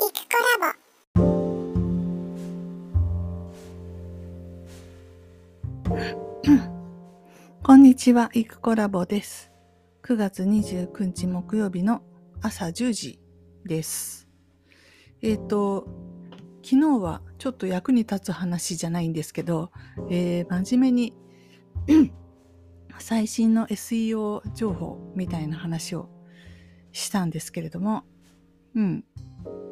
コラボ こんにちは、イクコラボです。9月29日木曜日の朝10時です。えっ、ー、と、昨日はちょっと役に立つ話じゃないんですけど、えー、真面目に 最新の SEO 情報みたいな話をしたんですけれども、うん。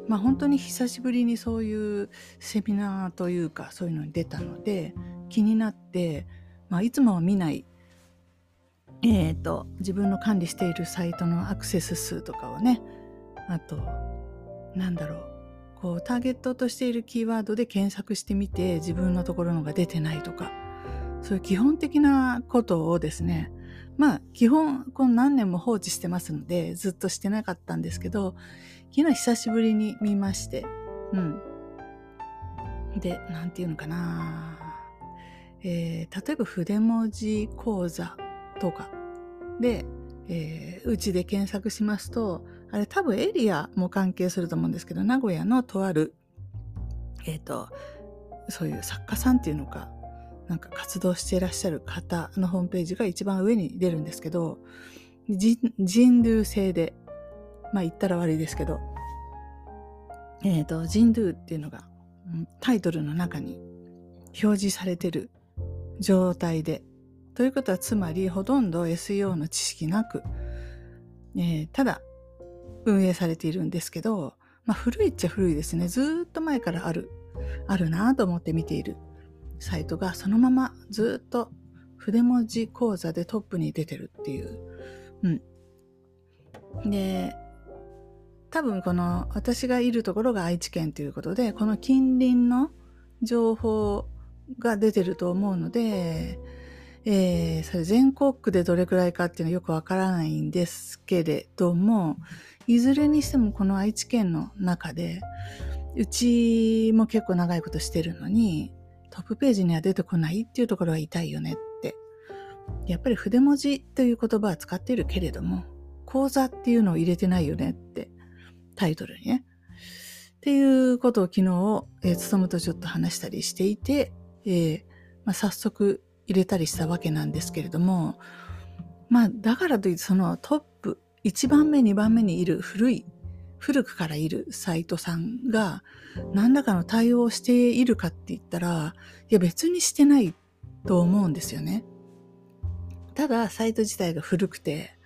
まあ本当に久しぶりにそういうセミナーというかそういうのに出たので気になって、まあ、いつもは見ない、えーと、自分の管理しているサイトのアクセス数とかをね。あとなんだろう。こうターゲットとしているキーワードで検索してみて自分のところのが出てないとか。そういう基本的なことをですねまあ基本この何年も放置してますのでずっとしてなかったんですけど昨日久しぶりに見ましてうん。で何て言うのかな。えー、例えば筆文字講座とか。で、えー、うちで検索しますとあれ多分エリアも関係すると思うんですけど名古屋のとあるえっ、ー、とそういう作家さんっていうのかなんか活動していらっしゃる方のホームページが一番上に出るんですけど人流制でまあ言ったら悪いですけどえっ、ー、と人流っていうのがタイトルの中に表示されてる状態でということはつまりほとんど SEO の知識なく、えー、ただ運営されているんですけど、まあ、古いっちゃ古いですね。ずっと前からあるあるなと思って見ている。サイトがそのままずっと筆文字講座でトップに出てるっていう。うん。で、多分この私がいるところが愛知県ということで、この近隣の情報が出てると思うので、えー、それ全国区でどれくらいかっていうのはよくわからないんですけれども、いずれにしてもこの愛知県の中で、うちも結構長いことしてるのに、トップページには出てこないっていうところは痛いよねって。やっぱり筆文字という言葉は使っているけれども、講座っていうのを入れてないよねって、タイトルにね。っていうことを昨日、えー、勤とちょっと話したりしていて、えーまあ、早速入れたりしたわけなんですけれども、まあ、だからといってそのトップ、1番目、2番目にいる古い古くからいるサイトさんが何らかの対応をしているかって言ったら、いや別にしてないと思うんですよね。ただ、サイト自体が古くて、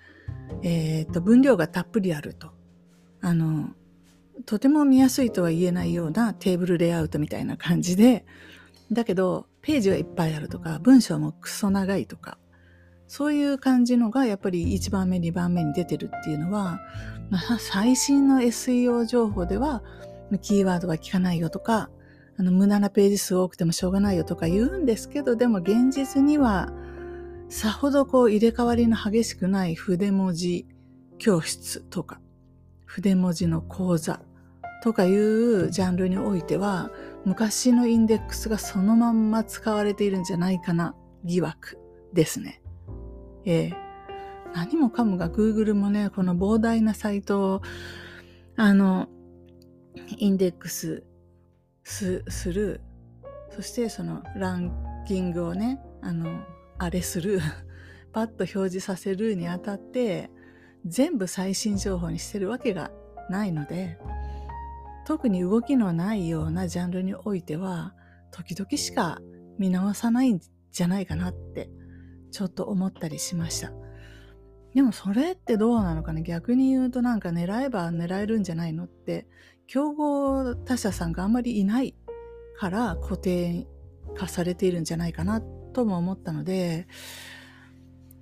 えっ、ー、と、分量がたっぷりあると。あの、とても見やすいとは言えないようなテーブルレイアウトみたいな感じで、だけど、ページはいっぱいあるとか、文章もクソ長いとか、そういう感じのがやっぱり1番目、2番目に出てるっていうのは、まあ、最新の SEO 情報では、キーワードは効かないよとか、あの、無駄なページ数多くてもしょうがないよとか言うんですけど、でも現実には、さほどこう入れ替わりの激しくない筆文字教室とか、筆文字の講座とかいうジャンルにおいては、昔のインデックスがそのまんま使われているんじゃないかな疑惑ですね。えー、何もかもが Google もね、この膨大なサイトを、あの、インデックスする、そしてそのランキングをね、あの、あれする、パッと表示させるにあたって、全部最新情報にしてるわけがないので、特に動きのないようなジャンルにおいては、時々しか見直さないんじゃないかなってちょっと思ったりしました。でもそれってどうなのかな逆に言うとなんか狙えば狙えるんじゃないのって競合他社さんがあんまりいないから固定化されているんじゃないかなとも思ったので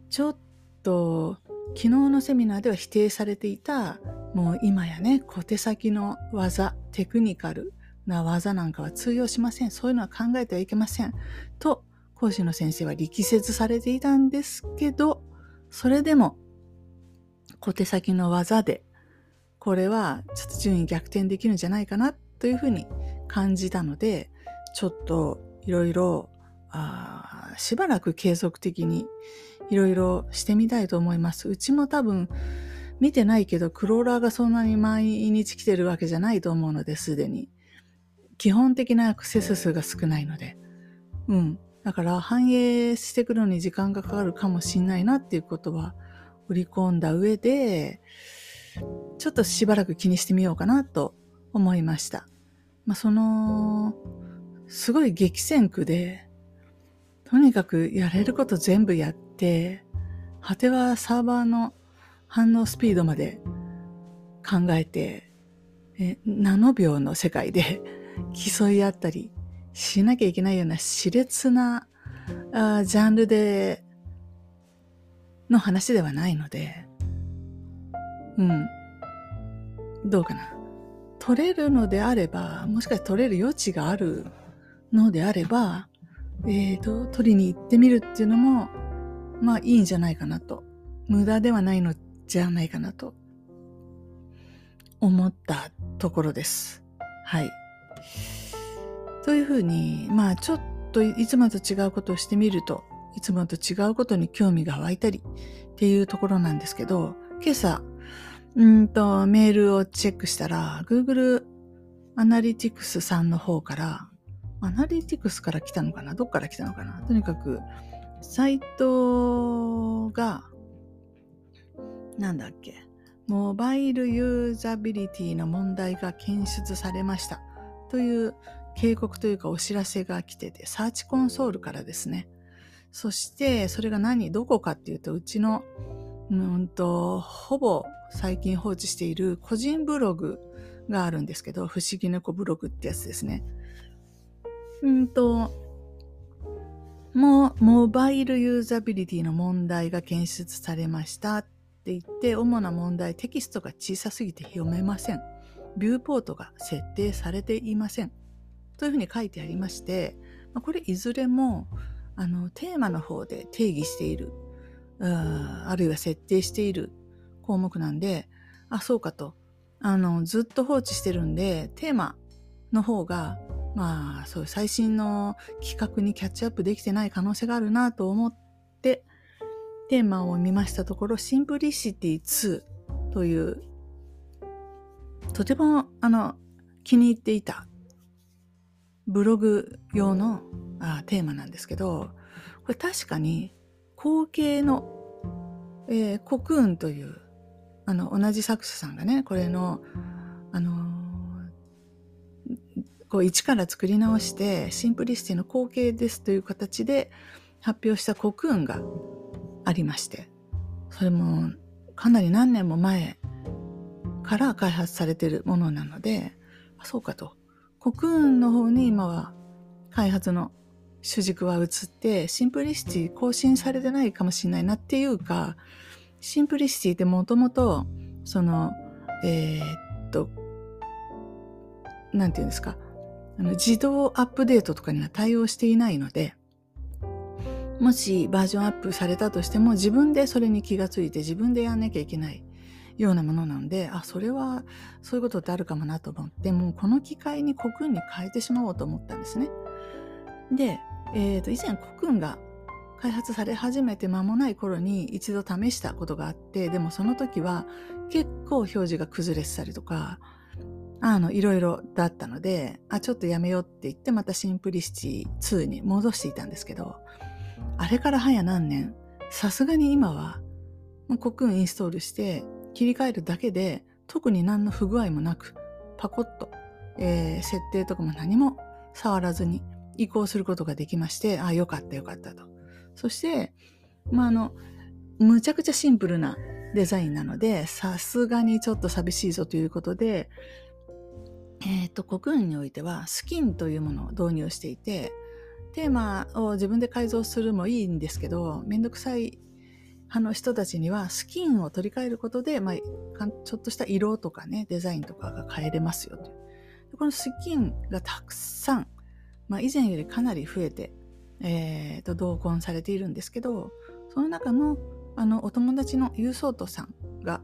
ちょっと昨日のセミナーでは否定されていたもう今やね小手先の技テクニカルな技なんかは通用しません。そういうのは考えてはいけません。と講師の先生は力説されていたんですけど、それでも小手先の技で、これはちょっと順位逆転できるんじゃないかなというふうに感じたので、ちょっといろいろ、しばらく継続的にいろいろしてみたいと思います。うちも多分見てないけど、クローラーがそんなに毎日来てるわけじゃないと思うので、すでに。基本的なアクセス数が少ないので。うん。だから反映してくるのに時間がかかるかもしんないなっていうことは売り込んだ上で、ちょっとしばらく気にしてみようかなと思いました。まあ、その、すごい激戦区で、とにかくやれること全部やって、果てはサーバーの反応スピードまで考えて、えナノ秒の世界で 競い合ったりしなきゃいけないような熾烈なあジャンルでの話ではないので、うん。どうかな。取れるのであれば、もしかして取れる余地があるのであれば、えっ、ー、と、取りに行ってみるっていうのも、まあいいんじゃないかなと。無駄ではないのじゃないかなと思ったところです。はい。というふうに、まあちょっといつもと違うことをしてみると、いつもと違うことに興味が湧いたりっていうところなんですけど、今朝、うんとメールをチェックしたら、Google アナリティクスさんの方から、アナリティクスから来たのかな？どっから来たのかな？とにかく、サイトが、なんだっけ、モバイルユーザビリティの問題が検出されました。という警告というかお知らせが来てて、サーチコンソールからですね。そして、それが何、どこかっていうと、うちの、うんと、ほぼ最近放置している個人ブログがあるんですけど、不思議猫ブログってやつですね。うんと、もう、モバイルユーザビリティの問題が検出されましたって言って、主な問題、テキストが小さすぎて読めません。ビューポートが設定されていません。というふうに書いてありまして、これいずれもあのテーマの方で定義しているあるいは設定している項目なんであそうかと。あのずっと放置してるんでテーマの方がまあそういう最新の企画にキャッチアップできてない可能性があるなと思ってテーマを見ましたところシンプリシティ2というとてもあの気に入っていたブログ用のあテーマなんですけど、これ確かに後継の、えー、コクーンという、あの、同じ作者さんがね、これの、あのー、こう一から作り直して、シンプリシティの後継ですという形で発表したコクーンがありまして、それもかなり何年も前から開発されているものなので、あそうかと。コクーンの方に今は開発の主軸は移って Simplicity更新されてないかもしれないなっていうか Simplicityってもともとそのえー、っとなんていうんですかあの自動アップデートとかには対応していないのでもしバージョンアップされたとしても自分でそれに気がついて自分でやんなきゃいけない。ようなものなので、あ、それはそういうことってあるかもなと思って、もうこの機会に Cocoon に変えてしまおうと思ったんですね。で、えー、と以前コクーンが開発され始めて間もない頃に一度試したことがあって、でもその時は結構表示が崩れてたりとか、あの、いろいろだったので、あ、ちょっとやめようって言ってまたシンプリシティ2に戻していたんですけど、あれから早何年、さすがに今は、もうコクーンインストールして切り替えるだけで、特に何の不具合もなく、パコッと、えー、設定とかも何も触らずに移行することができまして、ああ、よかったよかったと。そして、まあ、あの、むちゃくちゃシンプルなデザインなので、さすがにちょっと寂しいぞということで、えっ、ー、と、国運においては、スキンというものを導入していて、テーマを自分で改造するもいいんですけど、めんどくさい派の人たちには、スキンを取り替えることで、まあ、ちょっとした色とかね、デザインとかが変えれますよと。このスキンがたくさんまあ、以前よりかなり増えて、えー、と同梱されているんですけどその中のあのお友達のユーソートさんが、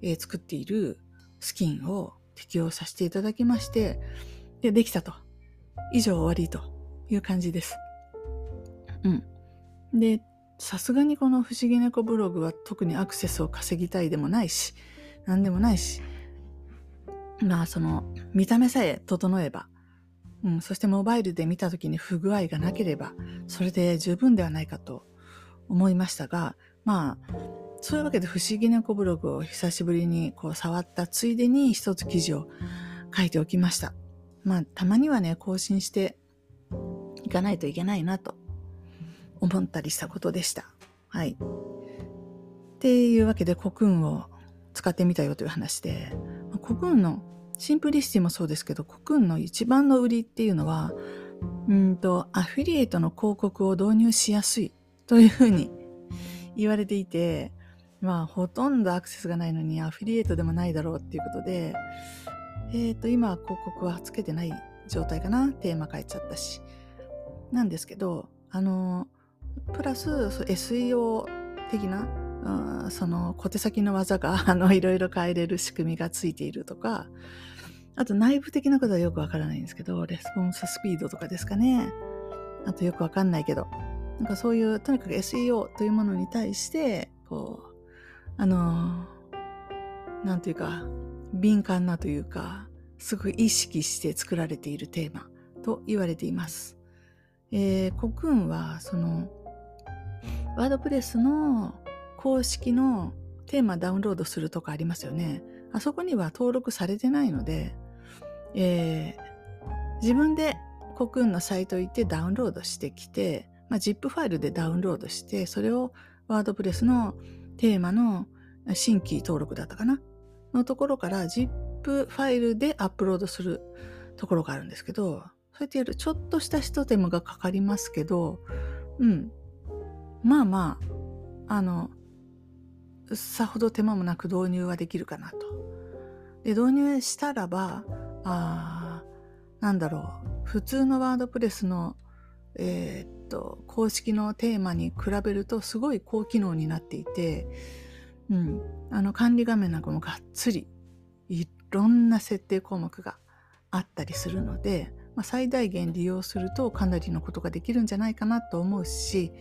えー、作っているスキンを適用させていただきましてでできたと以上終わりという感じです。うん、でさすがにこの不思議猫ブログは特にアクセスを稼ぎたいでもないし何でもないし、まあその見た目さえ整えば、うん、そしてモバイルで見た時に不具合がなければ、それで十分ではないかと思いましたが、まあ、そういうわけで不思議な子ブログを久しぶりにこう触ったついでに一つ記事を書いておきました。まあ、たまにはね、更新していかないといけないなと思ったりしたことでした。はい。っていうわけで、コクーンを使ってみたよという話で、コクーンのシンプリシティもそうですけど、コクーンの一番の売りっていうのは、うんと、アフィリエイトの広告を導入しやすいというふうに 言われていて、まあ、ほとんどアクセスがないのにアフィリエイトでもないだろうっていうことで、えっ、ー、と、今は広告はつけてない状態かな。テーマ変えちゃったし。なんですけど、あの、プラス、SEO 的な、うん、その小手先の技が、あの、いろいろ変えれる仕組みがついているとか、あと内部的なことはよくわからないんですけど、レスポンススピードとかですかね。あとよくわかんないけど、なんかそういう、とにかく SEO というものに対して、こう、あの、なんていうか、敏感なというか、すごい意識して作られているテーマと言われています。えー、コクーンは、その、ワードプレスの公式のテーマダウンロードするとかありますよね。あそこには登録されてないので、えー、自分でコクーンのサイト行ってダウンロードしてきて、まあ、ZIP ファイルでダウンロードして、それをワードプレスのテーマの新規登録だったかな？のところから ZIP ファイルでアップロードするところがあるんですけど、そうやってやるちょっとした一手間がかかりますけど、うん。まあまあ、あの、さほど手間もなく導入はできるかなと。で、導入したらば、あなんだろう、普通のワードプレスの、えー、っと、公式のテーマに比べるとすごい高機能になっていて、うん、あの管理画面なんかもがっつりいろんな設定項目があったりするので、まあ、最大限利用するとかなりのことができるんじゃないかなと思うし、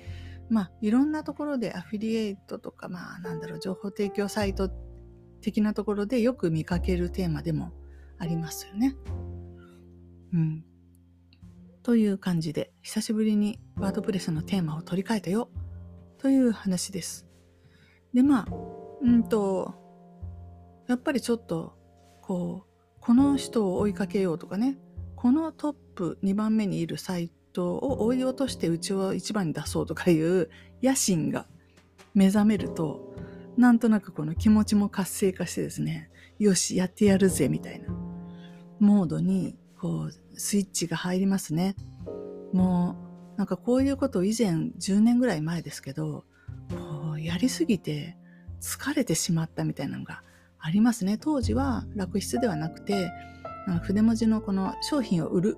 まあ、いろんなところでアフィリエイトとか、まあ、なんだろう、情報提供サイト的なところでよく見かけるテーマでもありますよね。うん。という感じで、久しぶりにワードプレスのテーマを取り替えたよという話です。で、まあ、うんと、やっぱりちょっと、こう、この人を追いかけようとかね、このトップ2番目にいるサイトトを追い落としてうちを1番に出そうとかいう野心が目覚めると、なんとなくこの気持ちも活性化してですね、よし、やってやるぜ、みたいなモードに、こう、スイッチが入りますね。もう、なんかこういうことを以前10年ぐらい前ですけど、こう、やりすぎて疲れてしまったみたいなのがありますね。当時は楽室ではなくて、筆文字のこの商品を売る、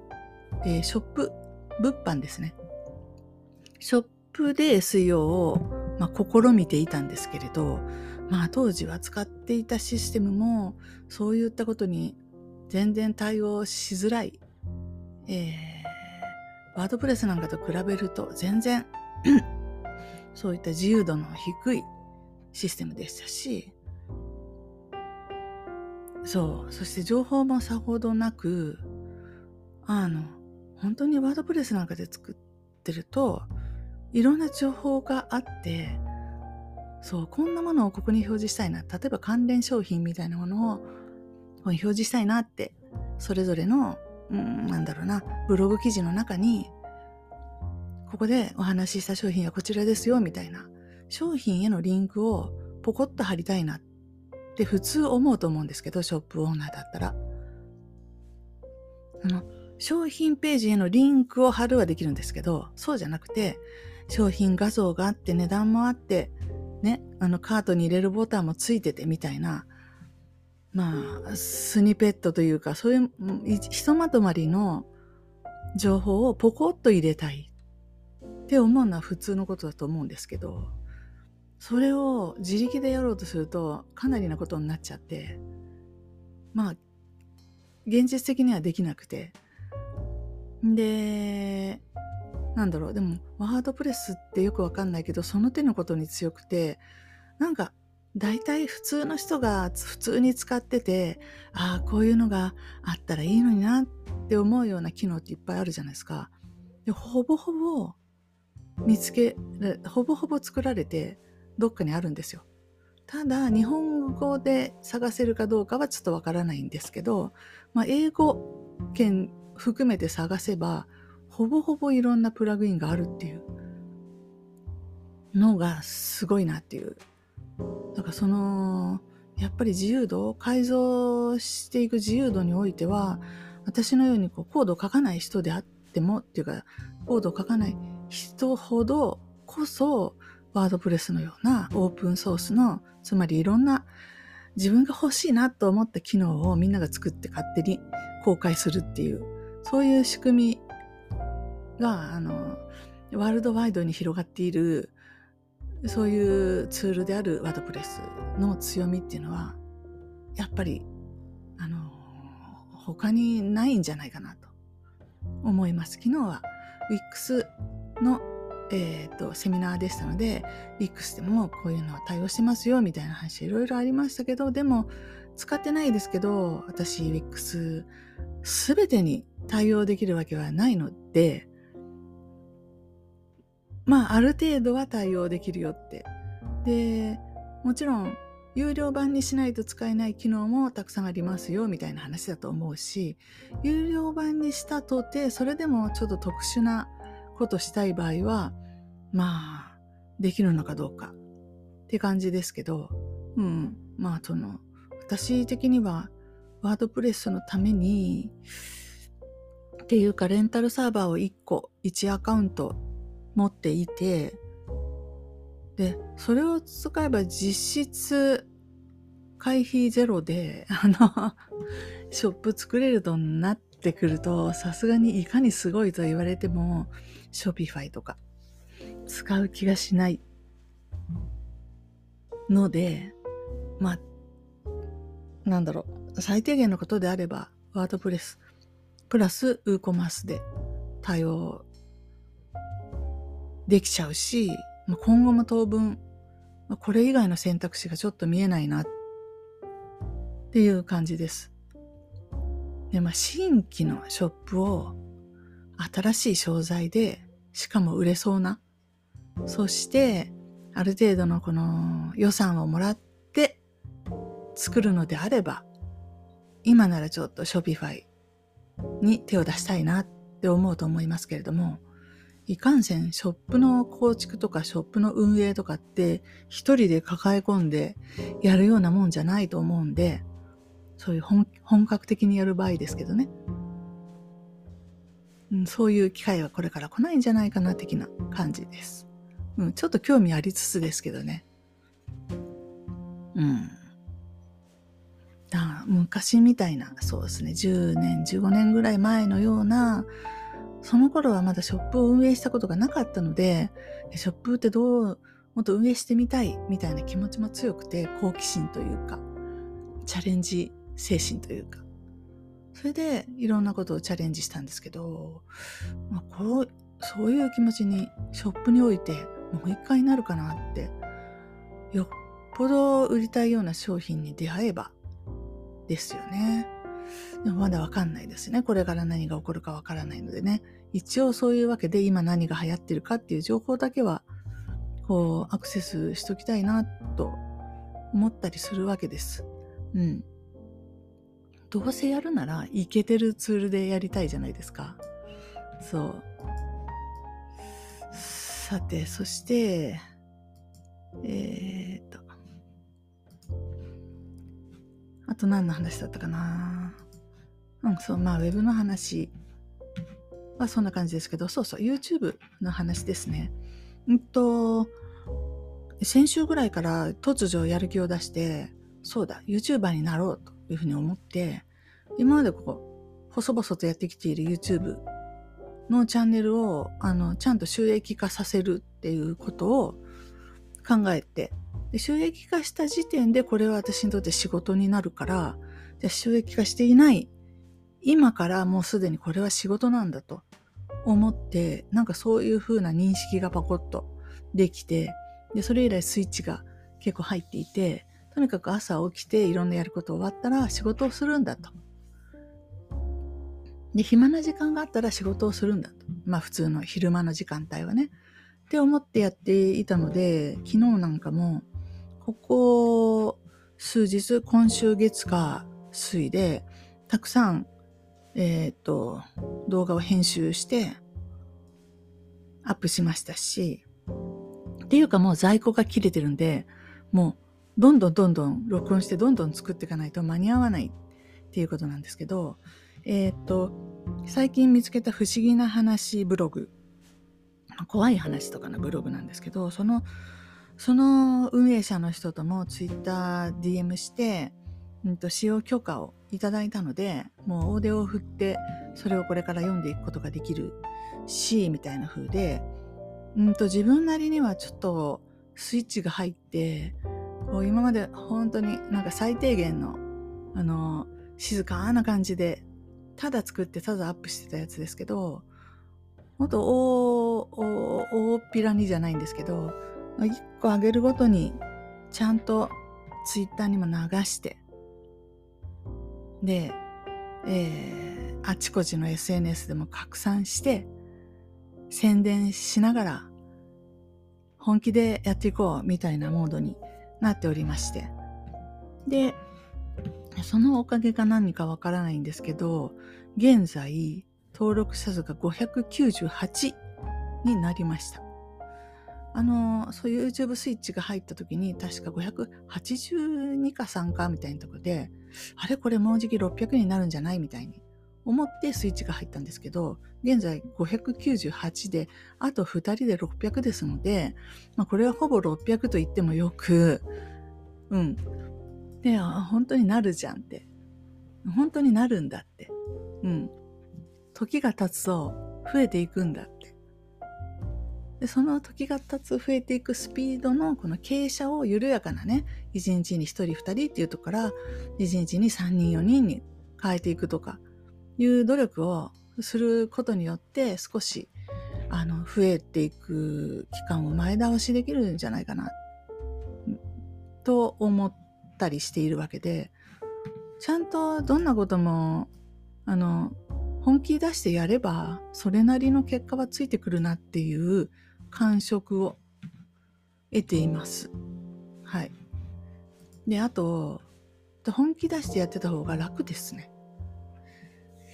えー、ショップ、物販ですね。ショップで SEO を、まあ、試みていたんですけれど、まあ当時は使っていたシステムもそういったことに全然対応しづらい、えー、ワードプレスなんかと比べると全然そういった自由度の低いシステムでしたし、そう。そして情報もさほどなく、あの、本当にワードプレスなんかで作ってると、いろんな情報があって、そう、こんなものをここに表示したいな。例えば関連商品みたいなものを表示したいなって、それぞれの、うん、なんだろうな、ブログ記事の中に、ここでお話しした商品はこちらですよ、みたいな。商品へのリンクをポコッと貼りたいなって普通思うと思うんですけど、ショップオーナーだったら。あの、商品ページへのリンクを貼るはできるんですけど、そうじゃなくて、商品画像があって値段もあって、ね、あのカートに入れるボタンもついててみたいな、まあ、スニペットというか、そういう、ひとまとまりの情報をポコッと入れたいって思うのは普通のことだと思うんですけど、それを自力でやろうとするとかなりなことになっちゃってまあ現実的にはできなくてでなんだろうでもワードプレスってよくわかんないけどその手のことに強くてなんか大体普通の人が普通に使ってて、ああ、こういうのがあったらいいのになって思うような機能っていっぱいあるじゃないですか。でほぼほぼ見つけ、ほぼほぼ作られてどっかにあるんですよ。ただ、日本語で探せるかどうかはちょっとわからないんですけど、まあ、英語圏含めて探せば、ほぼほぼいろんなプラグインがあるっていう。のがすごいなっていう。だからそのやっぱり自由度改造していく自由度においては私のようにこうコードを書かない人であってもっていうかコードを書かない人ほどこそワードプレスのようなオープンソースのつまりいろんな自分が欲しいなと思った機能をみんなが作って勝手に公開するっていう。そういう仕組みがあのワールドワイドに広がっているそういうツールであるワードプレスの強みっていうのは、やっぱり、あの、他にないんじゃないかなと思います。昨日は WIX の、えーと、セミナーでしたので WIX でもこういうのは対応してますよみたいな話いろいろありましたけどでも使ってないですけど私 WIX 全てに対応できるわけはないのでまあ、ある程度は対応できるよって。で、もちろん、有料版にしないと使えない機能もたくさんありますよ、みたいな話だと思うし、有料版にしたとて、それでもちょっと特殊なことしたい場合は、まあ、できるのかどうかって感じですけど、うん、まあ、その、私的には、ワードプレスのために、っていうか、レンタルサーバーを1個、1アカウント持っていて、で、それを使えば実質会費ゼロで、あの、ショップ作れるとなってくると、さすがにいかにすごいと言われても、ショピファイとか使う気がしないので、まあ、なんだろう、最低限のことであれば、ワードプレス、プラスウーコマースで対応できちゃうし、今後も当分、これ以外の選択肢がちょっと見えないなっていう感じです。で、まあ、新規のショップを新しい商材で、しかも売れそうな、そして、ある程度のこの予算をもらって作るのであれば、今ならちょっと Shopify に手を出したいなって思うと思いますけれども、いかんせんショップの構築とかショップの運営とかって一人で抱え込んでやるようなもんじゃないと思うんで、そういう本格的にやる場合ですけどね、うん。そういう機会はこれから来ないんじゃないかな的な感じです。うん、ちょっと興味ありつつですけどね。うん。昔みたいな、そうですね、10年、15年ぐらい前のような、その頃はまだショップを運営したことがなかったので、ショップってどう、もっと運営してみたいみたいな気持ちも強くて、好奇心というか、チャレンジ精神というか、それでいろんなことをチャレンジしたんですけど、まあ、こうそういう気持ちにショップにおいてもう一回になるかなって、よっぽど売りたいような商品に出会えばですよね。でもまだわかんないですね。これから何が起こるかわからないのでね。一応そういうわけで今何が流行ってるかっていう情報だけは、こう、アクセスしときたいなと思ったりするわけです。うん。どうせやるなら、いけてるツールでやりたいじゃないですか。そう。さて、そして、えー、っと。あと何の話だったかなうん、そう、まあ、ウェブの話はそんな感じですけど、そうそう、YouTube の話ですね。うんと、先週ぐらいから突如やる気を出して、そうだ、YouTuber になろうというふうに思って、今までここ、細々とやってきている YouTube のチャンネルを、あの、ちゃんと収益化させるっていうことを考えて、で収益化した時点でこれは私にとって仕事になるから、じゃ収益化していない今からもうすでにこれは仕事なんだと思って、なんかそういう風な認識がパコッとできて、で、それ以来スイッチが結構入っていて、とにかく朝起きていろんなやること終わったら仕事をするんだと。で、暇な時間があったら仕事をするんだと。まあ普通の昼間の時間帯はね。って思ってやっていたので、昨日なんかも、ここ数日、今週月か水で、たくさん、えっ、と、動画を編集して、アップしましたし、っていうかもう在庫が切れてるんで、もうどんどんどんどん録音してどんどん作っていかないと間に合わないっていうことなんですけど、えっ、と、最近見つけた不思議な話ブログ、怖い話とかのブログなんですけど、その、その運営者の人ともツイッター DM して、うんと、使用許可をいただいたので、もう大手を振って、それをこれから読んでいくことができるし、みたいな風で、うんと自分なりにはちょっとスイッチが入って、こう今まで本当になんか最低限の、あの、静かな感じで、ただ作ってただアップしてたやつですけど、もっと大、大っぴらにじゃないんですけど、一個上げるごとにちゃんとツイッターにも流して、で、えー、あちこちの SNS でも拡散して、宣伝しながら本気でやっていこうみたいなモードになっておりまして。で、そのおかげか何かわからないんですけど、現在登録者数が598になりました。あの、そういう YouTube スイッチが入った時に確か582か3かみたいなとこで、あれこれもうじき600になるんじゃないみたいに思ってスイッチが入ったんですけど、現在598で、あと2人で600ですので、まあ、これはほぼ600と言ってもよく、うん。で、本当になるじゃんって。本当になるんだって。うん。時が経つと増えていくんだって。で、その時が経つ増えていくスピードのこの傾斜を緩やかなね、1日に1人2人っていうとこから、1日に3人4人に変えていくとか、いう努力をすることによって少しあの増えていく期間を前倒しできるんじゃないかなと思ったりしているわけでちゃんとどんなこともあの本気出してやればそれなりの結果はついてくるなっていう感触を得ています。はい。で、あと、本気出してやってた方が楽ですね。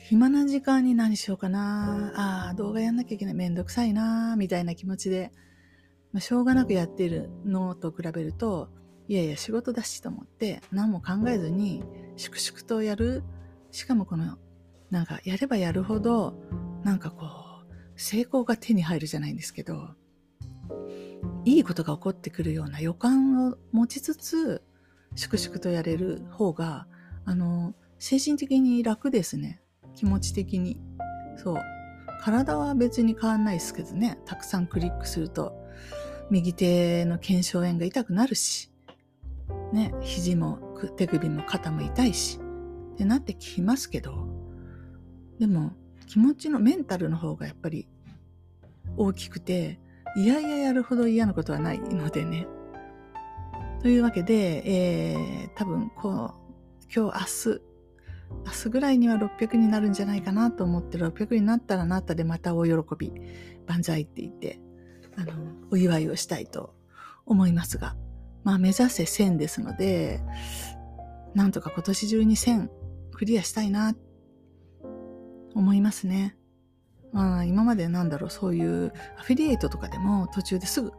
暇な時間に何しようかな。ああ、動画やんなきゃいけない。めんどくさいな。みたいな気持ちで、まあ、しょうがなくやってるのと比べると、いやいや仕事だしと思って何も考えずに粛々とやる。しかもこの、なんかやればやるほど、なんかこう、成功が手に入るじゃないんですけど、いいことが起こってくるような予感を持ちつつ、粛々とやれる方が、あの、精神的に楽ですね。気持ち的に。そう。体は別に変わんないですけどね。たくさんクリックすると、右手の腱鞘炎が痛くなるし、ね、肘も手首も肩も痛いし、ってなってきますけど、でも気持ちのメンタルの方がやっぱり大きくて、いやいややるほど嫌なことはないのでね。というわけで、えー、多分こう、今日明日、明日ぐらいには600になるんじゃないかなと思って600になったらなったでまた大喜び万歳って言ってあのお祝いをしたいと思いますがまあ目指せ1000ですのでなんとか今年中に1000クリアしたいな思いますね。まあ今までなんだろうそういうアフィリエイトとかでも途中ですぐ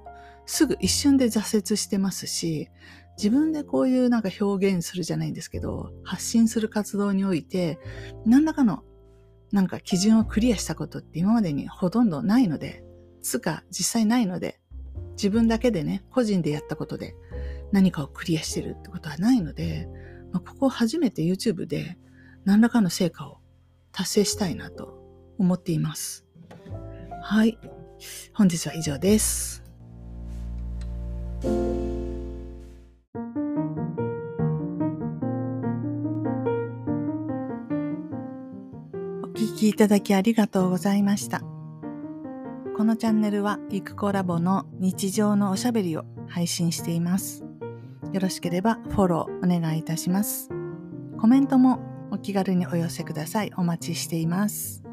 すぐ一瞬で挫折してますし自分でこういうなんか表現するじゃないんですけど、発信する活動において、何らかのなんか基準をクリアしたことって今までにほとんどないので、つか実際ないので、自分だけでね、個人でやったことで何かをクリアしてるってことはないので、まあ、ここ初めて YouTube で何らかの成果を達成したいなと思っています。はい。本日は以上です。お聞きいただきありがとうございました。このチャンネルは、ゆくコラボの日常のおしゃべりを配信しています。よろしければフォローお願いいたします。コメントもお気軽にお寄せください。お待ちしています。